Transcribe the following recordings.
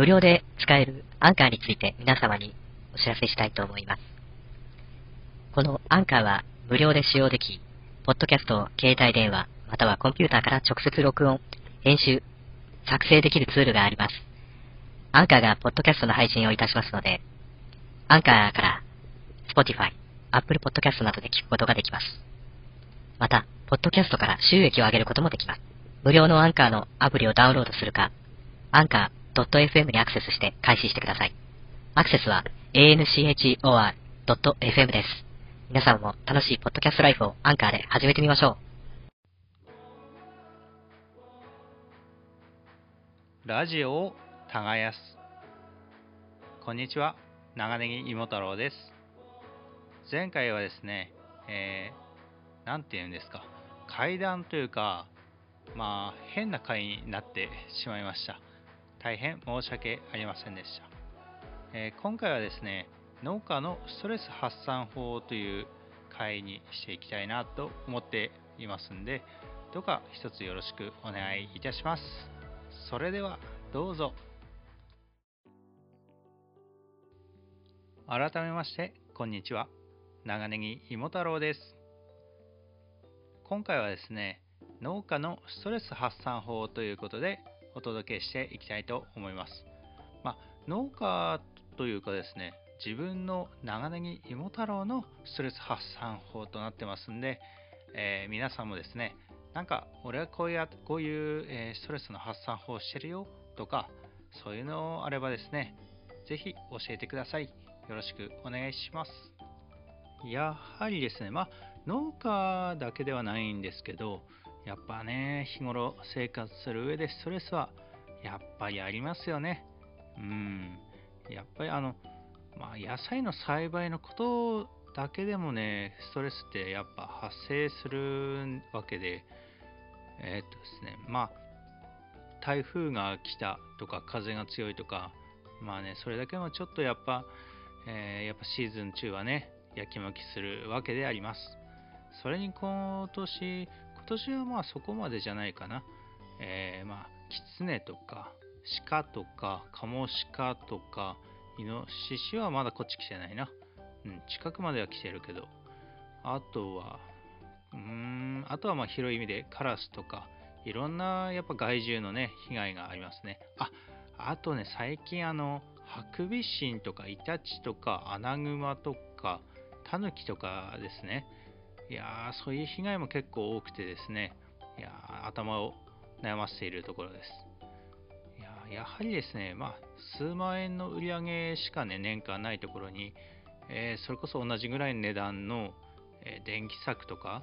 無料で使えるアンカーについて皆様にお知らせしたいと思います。このアンカーは無料で使用でき、ポッドキャストを携帯電話、またはコンピューターから直接録音、編集、作成できるツールがあります。アンカーがポッドキャストの配信をいたしますので、アンカーから Spotify、Apple Podcast などで聞くことができます。また、ポッドキャストから収益を上げることもできます。無料のアンカーのアプリをダウンロードするか、アンカー .fm にアクセスして開始してください。アクセスは anchor.fm です。皆さんも楽しいポッドキャストライフをアンカーで始めてみましょう。ラジオを耕す。こんにちは。長ネギ芋太郎です。前回はですね、えー、なんて言うんですか、階段というか、まあ、変な回になってしまいました。大変申し訳ありませんでした。えー、今回はですね、農家のストレス発散法という回にしていきたいなと思っていますんで、どうか一つよろしくお願いいたします。それではどうぞ。改めまして、こんにちは。長ネギ芋太郎です。今回はですね、農家のストレス発散法ということでお届けしていきたいと思います。まあ、農家というかですね、自分の長ネギ芋太郎のストレス発散法となってますんで、えー、皆さんもですね、なんか俺はこういうこういう、え、ストレスの発散法をしてるよとか、そういうのあればですね、ぜひ教えてください。よろしくお願いします。やはりですね、まあ、農家だけではないんですけど、やっぱね、日頃生活する上でストレスはやっぱりありますよね。うん。やっぱりあの、まあ、野菜の栽培のことだけでもね、ストレスってやっぱ発生するわけで、えー、っとですね、まあ、台風が来たとか風が強いとか、まあね、それだけもちょっとやっぱ、えー、やっぱシーズン中はね、やきもきするわけであります。それに今年、年はまあそこまでじゃないかな。えー、まあ、キツネとか、鹿とか、カモシカとか、イノシシはまだこっち来てないな。うん、近くまでは来てるけど。あとは、うーん、あとはまあ広い意味でカラスとか、いろんなやっぱ害獣のね、被害がありますね。あ、あとね、最近あの、ハクビシンとかイタチとかアナグマとかタヌキとかですね。いや、そういう被害も結構多くてですね、いや頭を悩ませているところです。いややはりですね、まあ、数万円の売り上げしかね、年間ないところに、えー、それこそ同じぐらいの値段の、えー、電気柵とか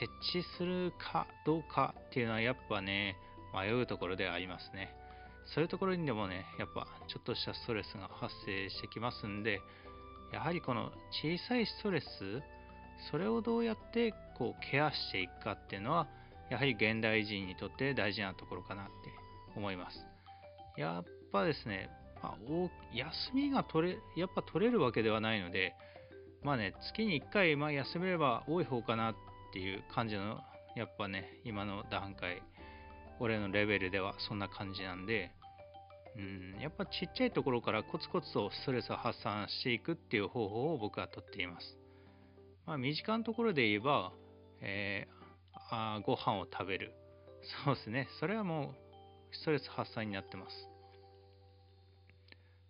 設置するかどうかっていうのはやっぱね、迷うところではありますね。そういうところにでもね、やっぱちょっとしたストレスが発生してきますんで、やはりこの小さいストレス、それをどうやってこうケアしていくかっていうのは、やはり現代人にとって大事なところかなって思います。やっぱですね、まあ、休みが取れ、やっぱ取れるわけではないので、まあね、月に1回、まあ、休めれば多い方かなっていう感じの、やっぱね、今の段階俺のレベルではそんな感じなんで、うん、やっぱちっちゃいところからコツコツとストレスを発散していくっていう方法を僕はとっています。まあ、身近なところで言えば、えー、あご飯を食べる。そうですね。それはもうストレス発散になってます。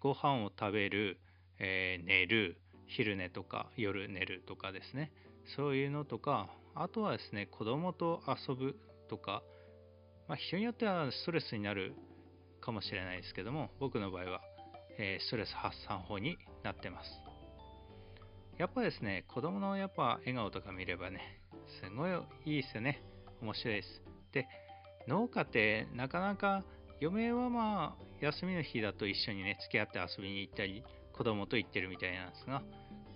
ご飯を食べる、えー、寝る、昼寝とか夜寝るとかですね。そういうのとか、あとはですね、子供と遊ぶとか、まあ、人によってはストレスになるかもしれないですけども、僕の場合は、えー、ストレス発散法になってます。やっぱですね、子供のやっぱ笑顔とか見ればね、すごいいいですよね。面白いです。で、農家ってなかなか嫁はまあ休みの日だと一緒にね、付き合って遊びに行ったり、子供と行ってるみたいなんですが、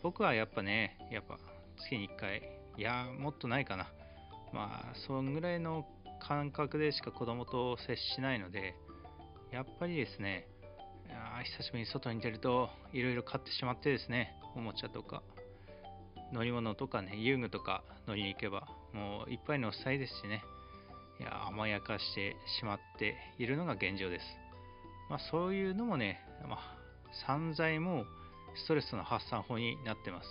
僕はやっぱね、やっぱ月に1回、いやもっとないかな。まあ、そんぐらいの感覚でしか子供と接しないので、やっぱりですね、久しぶりに外に出るといろいろ買ってしまってですね、おもちゃとか、乗り物とかね、遊具とか乗りに行けば、もういっぱい乗せたいですしね、いや甘やかしてしまっているのが現状です。まあ、そういうのもね、まあ、散財もストレスの発散法になってます。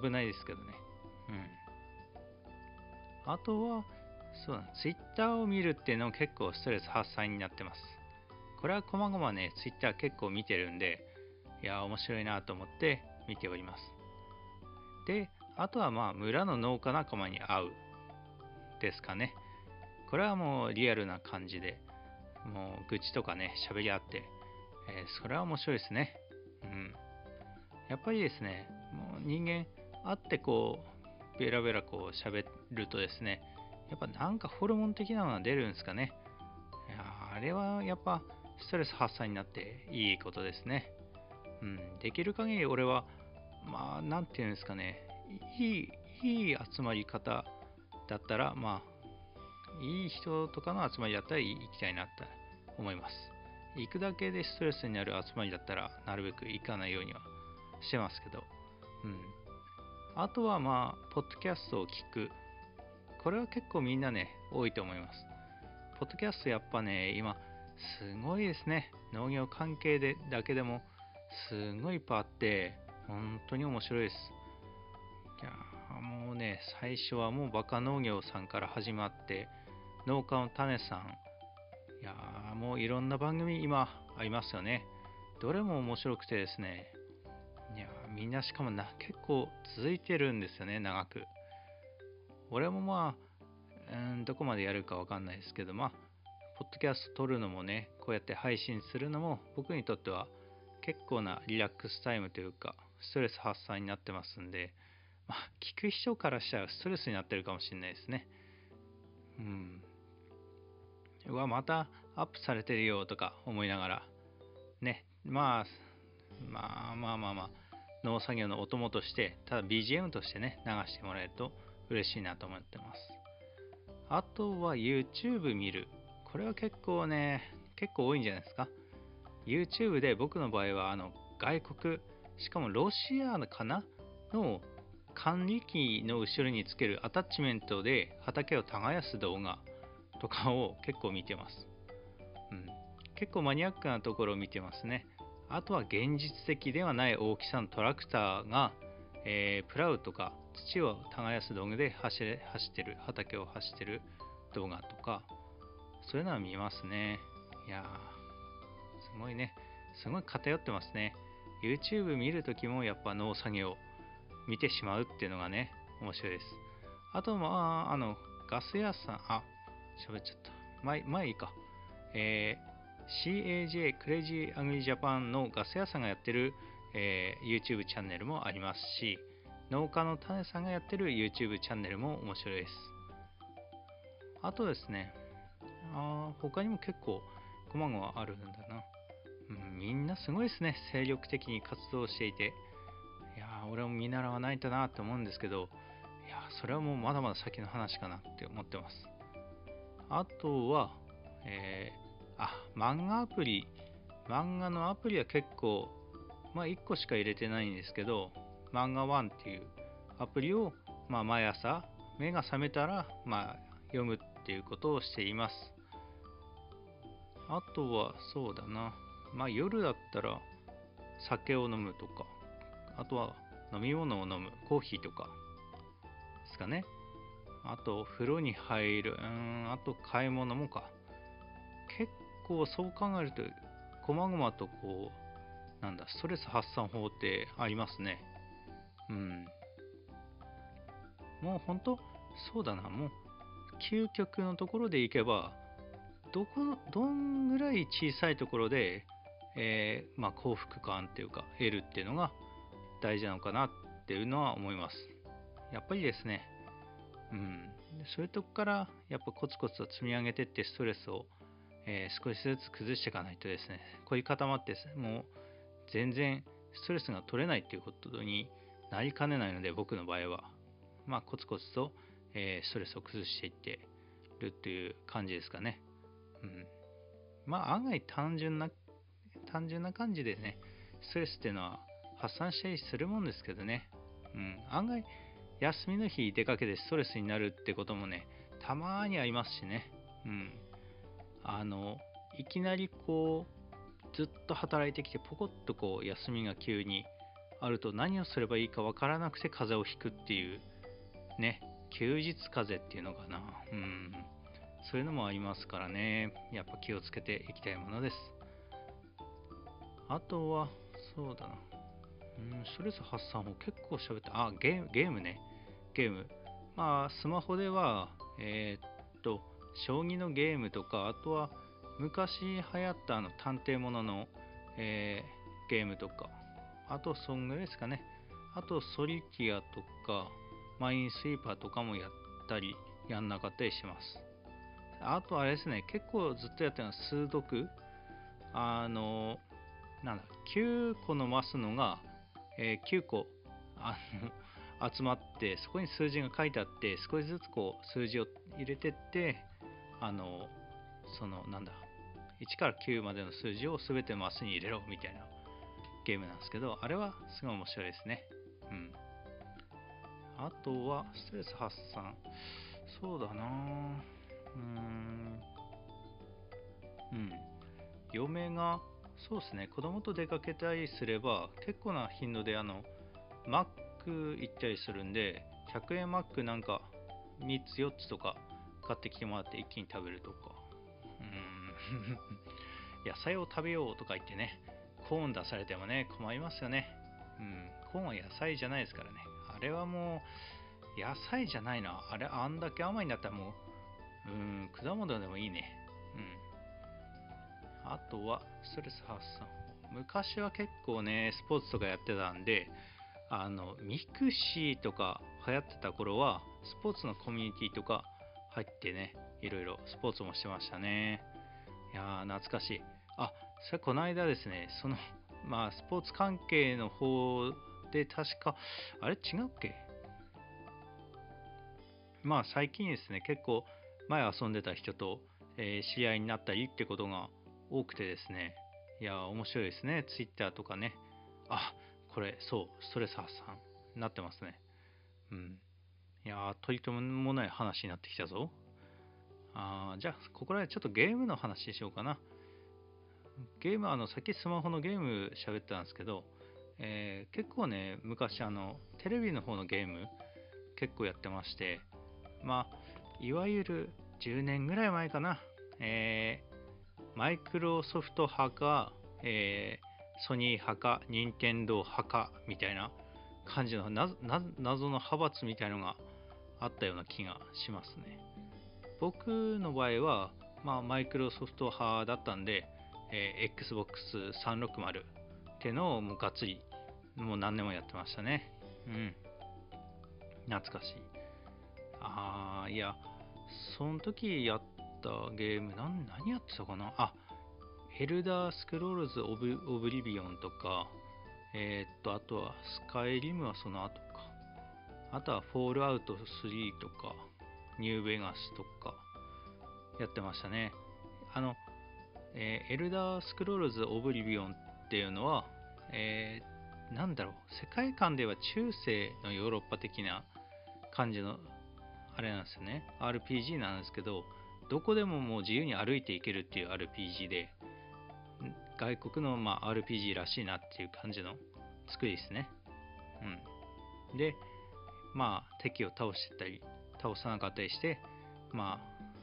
危ないですけどね。うん。あとは、そうだ、ツイッターを見るっていうのも結構ストレス発散になってます。これはこまごまね、ツイッター結構見てるんで、いや、面白いなと思って見ております。で、あとはまあ、村の農家仲間に会うですかね。これはもうリアルな感じで、もう愚痴とかね、喋り合って、えー、それは面白いですね。うん。やっぱりですね、もう人間会ってこう、ベラベラこう喋るとですね、やっぱなんかホルモン的なのが出るんですかね。いやあれはやっぱストレス発散になっていいことですね。うん、できる限り俺は、まあ、なんていうんですかね、いい、いい集まり方だったら、まあ、いい人とかの集まりだったら行きたいなって思います。行くだけでストレスになる集まりだったら、なるべく行かないようにはしてますけど、うん。あとはまあ、ポッドキャストを聞く。これは結構みんなね、多いと思います。ポッドキャストやっぱね、今、すごいですね。農業関係でだけでも、すごいいっぱいあって、本当に面白いです。いやもうね、最初はもうバカ農業さんから始まって、農家の種さん、いやもういろんな番組今ありますよね。どれも面白くてですね、いやみんなしかもな結構続いてるんですよね、長く。俺もまあ、うん、どこまでやるかわかんないですけど、まあ、ポッドキャスト撮るのもね、こうやって配信するのも僕にとっては結構なリラックスタイムというか、ストレス発散になってますんで、まあ、聞く人からしたらストレスになってるかもしれないですね。うん。うわ、またアップされてるよとか思いながら、ね、まあ、まあまあまあまあ、農作業のお供として、ただ BGM としてね、流してもらえると嬉しいなと思ってます。あとは YouTube 見る。これは結構ね、結構多いんじゃないですか。YouTube で僕の場合は、あの、外国、しかもロシアかなの管理機の後ろにつけるアタッチメントで畑を耕す動画とかを結構見てます。うん、結構マニアックなところを見てますね。あとは現実的ではない大きさのトラクターが、えー、プラウとか土を耕す道具で走れ走ってる、畑を走ってる動画とか、そういうのは見ますね。いや、すごいね。すごい偏ってますね。YouTube 見るときもやっぱ農作業見てしまうっていうのがね、面白いです。あと、まあ、あの、ガス屋さん、あ、喋っちゃった。前、前いいか。えー、CAJ、クレイジーアグリジャパンのガス屋さんがやってる、えー、YouTube チャンネルもありますし、農家の種さんがやってる YouTube チャンネルも面白いです。あとですね、あ他にも結構、こまごまあるんだな、みんなすごいですね。精力的に活動していて。いや俺も見習わないとなって思うんですけど、いやそれはもうまだまだ先の話かなって思ってます。あとは、えー、あ、漫画アプリ。漫画のアプリは結構、まあ1個しか入れてないんですけど、漫画ワンっていうアプリを、まあ、毎朝目が覚めたら、まあ、読むっていうことをしています。あとは、そうだな。まあ夜だったら酒を飲むとか、あとは飲み物を飲む、コーヒーとかですかね。あと、風呂に入る、うん、あと買い物もか。結構そう考えると、こまごまとこう、なんだ、ストレス発散法ってありますね。うん。もう本当、そうだな、もう、究極のところでいけば、どこ、どんぐらい小さいところで、えー、まあ、幸福感っていうか、得るっていうのが大事なのかなっていうのは思います。やっぱりですね、うん、そういうとこからやっぱコツコツと積み上げてってストレスを、えー、少しずつ崩していかないとですね、凝り固まってもう全然ストレスが取れないっていうことになりかねないので僕の場合は、まあ、コツコツと、えー、ストレスを崩していってるっていう感じですかね。うん、まあ案外単純な単純な感じでね、ストレスっていうのは発散したりするもんですけどね。うん、案外、休みの日出かけてストレスになるってこともね、たまにありますしね。うん。あの、いきなりこう、ずっと働いてきてポコッとこう休みが急にあると何をすればいいかわからなくて風邪をひくっていうね休日風邪っていうのかなうんそういうのもありますからねやっぱ気をつけていきたいものですあとはそうだな。うんストレス発散法結構喋ったあゲームゲームね。ゲーム。まあスマホではえー、っと将棋のゲームとかあとは昔流行ったあの探偵ものの、えー、ゲームとか。あとそんぐらいですかね。あとソリティアとかマインスイーパーとかもやったりやんなかったりします。あとあれですね。結構ずっとやってるのは数読。あのなんだ9個のマスのが、えー、9個あの 集まってそこに数字が書いてあって少しずつこう数字を入れてってあのそのなんだ1から9までの数字を全てマスに入れろみたいなゲームなんですけどあれはすごい面白いですね。うん。あとはストレス発散。そうだな。うん。うん。嫁がそうですね。子供と出かけたりすれば結構な頻度であのマック行ったりするんで100円マックなんか3つ4つとか買ってきてもらって一気に食べるとか。うん。野菜を食べようとか言ってねコーン出されてもね困りますよね。うん。コーンは野菜じゃないですからね。あれはもう野菜じゃないな。あれあんだけ甘いんだったらもううん果物でもいいね。うん。あとはストレス発散法。昔は結構ねスポーツとかやってたんであのミクシーとか流行ってた頃はスポーツのコミュニティとか入ってねいろいろスポーツもしてましたね。いやー懐かしい。あそれこの間ですねその まあスポーツ関係の方で確かあれ違うっけ？まあ最近ですね結構前遊んでた人と、えー、知り合になったりってことが多くてですね。いや面白いですね。ツイッターとかね。あこれそうストレス発散になってますね。うん。いやーとりとめもない話になってきたぞ。あじゃあここらでちょっとゲームの話しようかな。ゲームあのさっきスマホのゲーム喋ったんですけど、えー、結構ね昔あのテレビの方のゲーム結構やってましてまあいわゆる10年ぐらい前かな、え、マイクロソフト派か、えー、ソニー派か任天堂派かみたいな感じの謎の派閥みたいのがあったような気がしますね。僕の場合は、まあ、マイクロソフト派だったんで、えー、Xbox360 ってのをもうがっつりもう何年もやってましたね。うん。懐かしい。ああいやその時やったゲーム何何やってたかな？あエルダースクロールズオブオブリビオンとかえー、っとあとはスカイリムはその後か。あとはフォールアウト3とかニューベガスとかやってましたね。あの、えー、エルダースクロールズオブリビオンっていうのは、えー、なんだろう？世界観では中世のヨーロッパ的な感じのあれなんですよね。RPG なんですけどどこでももう自由に歩いていけるっていう RPG で外国のま RPG らしいなっていう感じの作りですね。うん。でまあ敵を倒してたり倒さなかったりしてま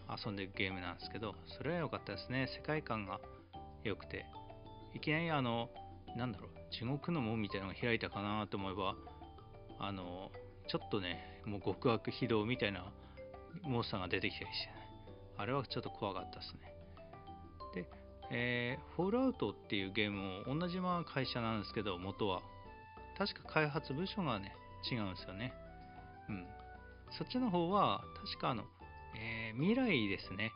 あ遊んでるゲームなんですけどそれは良かったですね。世界観が良くて。いきなりあのなんだろう地獄の門みたいなのが開いたかなと思えばあのちょっとねもう極悪非道みたいなモンスターが出てきたりして、あれはちょっと怖かったですね。で、えー、フォールアウトっていうゲームも同じまま会社なんですけど元は。確か開発部署がね違うんですよね。うん。そっちの方は確かあの、えー、未来ですね、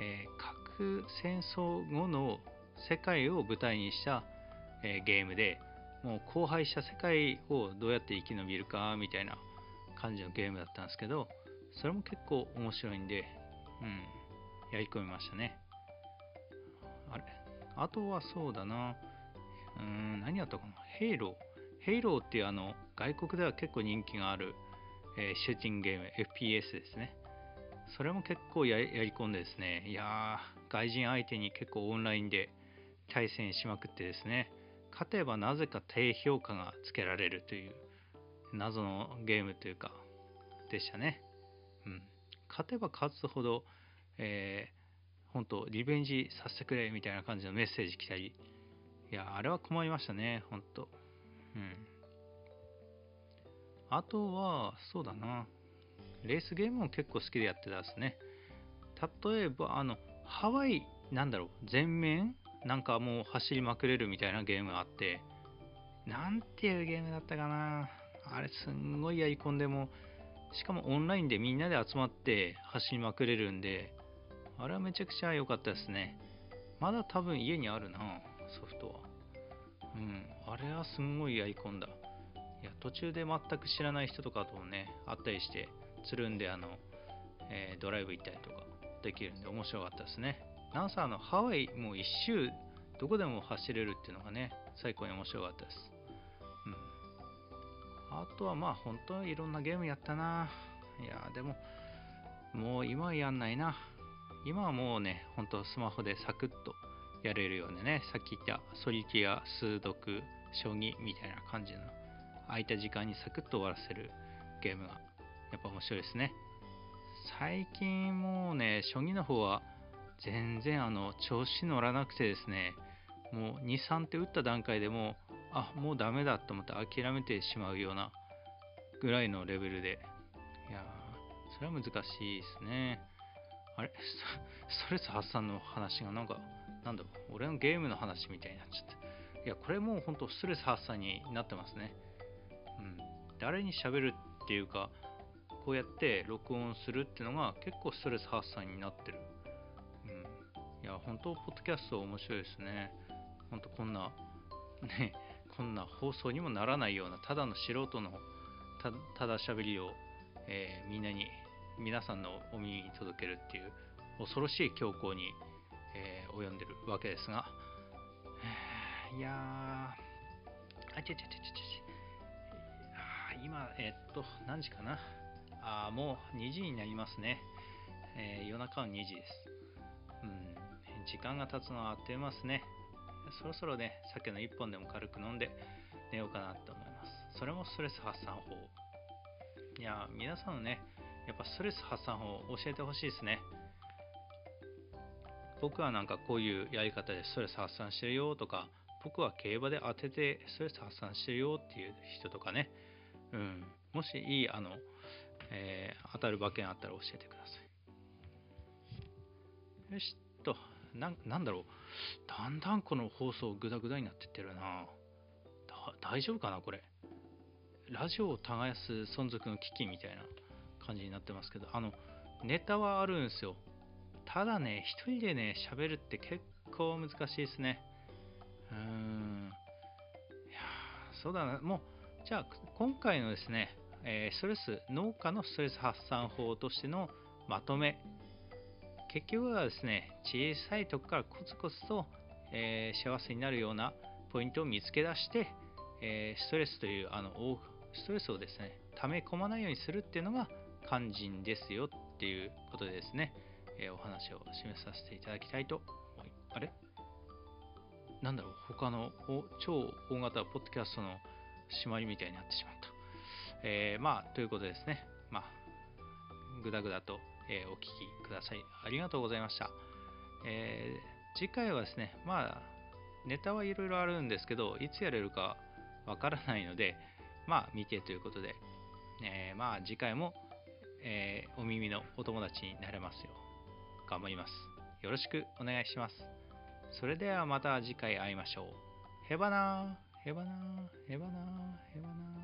えー、核戦争後の世界を舞台にした、えー、ゲームでもう荒廃した世界をどうやって生き延びるかみたいな感じのゲームだったんですけどそれも結構面白いんで、うん、やり込みましたね。あれ。あとはそうだな。うーん何やったかな。ヘイローヘイローっていうあの外国では結構人気があるえー、シューティングゲーム FPS ですね。それも結構やり込んでですね。いやー外人相手に結構オンラインで対戦しまくってですね、勝てばなぜか低評価がつけられるという謎のゲームというか、でしたね。うん。勝てば勝つほど、えー、本当リベンジさせてくれみたいな感じのメッセージ来たり、いや、あれは困りましたね、本当うん。あとは、そうだな。レースゲームも結構好きでやってたんですね。例えば、あの、ハワイ、なんだろう、全面なんかもう走りまくれるみたいなゲームがあって、なんていうゲームだったかな。あれすんごいやり込んでも、しかもオンラインでみんなで集まって走りまくれるんで、あれはめちゃくちゃ良かったですね。まだ多分家にあるな、ソフトは。うん、あれはすんごいやり込んだ。いや、途中で全く知らない人とかともね、会ったりして、つるんで、あの、えー、ドライブ行ったりとかできるんで面白かったですね。なんせあの、ハワイもう一周どこでも走れるっていうのがね、最高に面白かったです。あとはまあ本当にいろんなゲームやったな。いや、でも、もう今はやんないな。今はもうね、ほんとスマホでサクッとやれるようなね、さっき言ったソリティア、数読、将棋みたいな感じの空いた時間にサクッと終わらせるゲームがやっぱ面白いですね。最近もうね、将棋の方は全然あの調子乗らなくてですね、もう2、3手打った段階でもう、あ、もうダメだと思って諦めてしまうようなぐらいのレベルで、いやそれは難しいですね。あれ？ストレス発散の話がなんか、なんだろう、俺のゲームの話みたいになっちゃって。いや、これもう本当ストレス発散になってますね。うん。誰に喋るっていうか、こうやって録音するっていうのが結構ストレス発散になってる。うん。いや、本当、ポッドキャスト面白いですね。本当こんな、ね、こんな放送にもならないような、ただの素人のたただ喋りを、えー、みんなに、皆さんのお耳に届けるっていう恐ろしい強行に、えー、及んでるわけですが、いやー、あちゃちゃちゃちゃちゃ、今、え、っと、何時かな。あもう2時になりますね。えー、夜中の2時です。うん、時間が経つのはあっという間ですね。そろそろね、酒の1本でも軽く飲んで寝ようかなと思います。それもストレス発散法。いや、皆さんね、やっぱストレス発散法を教えてほしいですね。僕はなんかこういうやり方でストレス発散してるよとか、僕は競馬で当ててストレス発散してるよっていう人とかね、うん、もしいいあのえー、当たる馬券あったら教えてください。よし、ななんだろう。だんだんこの放送グダグダになってってるな。大丈夫かなこれ。ラジオを耕す存続の危機みたいな感じになってますけど、あの、ネタはあるんですよ。ただね、一人でね、喋るって結構難しいですね。うーん。いやそうだな。もう、じゃあ、今回のですね、えー、ストレス、農家のストレス発散法としてのまとめ。結局はですね、小さいとこからコツコツと、えー、幸せになるようなポイントを見つけ出して、えー、ストレスというあのストレスをですね、溜め込まないようにするっていうのが肝心ですよっていうことでですね、えお話を示させていただきたいと思いあれ？なんだろう他の超大型ポッドキャストの締まりみたいになってしまった。えー、まあ、ということですね。まあ、ぐだぐだと、えー、お聞きください。ありがとうございました。えー、次回はですね、まあ、ネタはいろいろあるんですけど、いつやれるかわからないので、まあ、見てということで、えー、まあ、次回も、えー、お耳のお友達になれますよう、頑張ります。よろしくお願いします。それではまた次回会いましょう。へばなー、へばなー、へばなー、へばなー。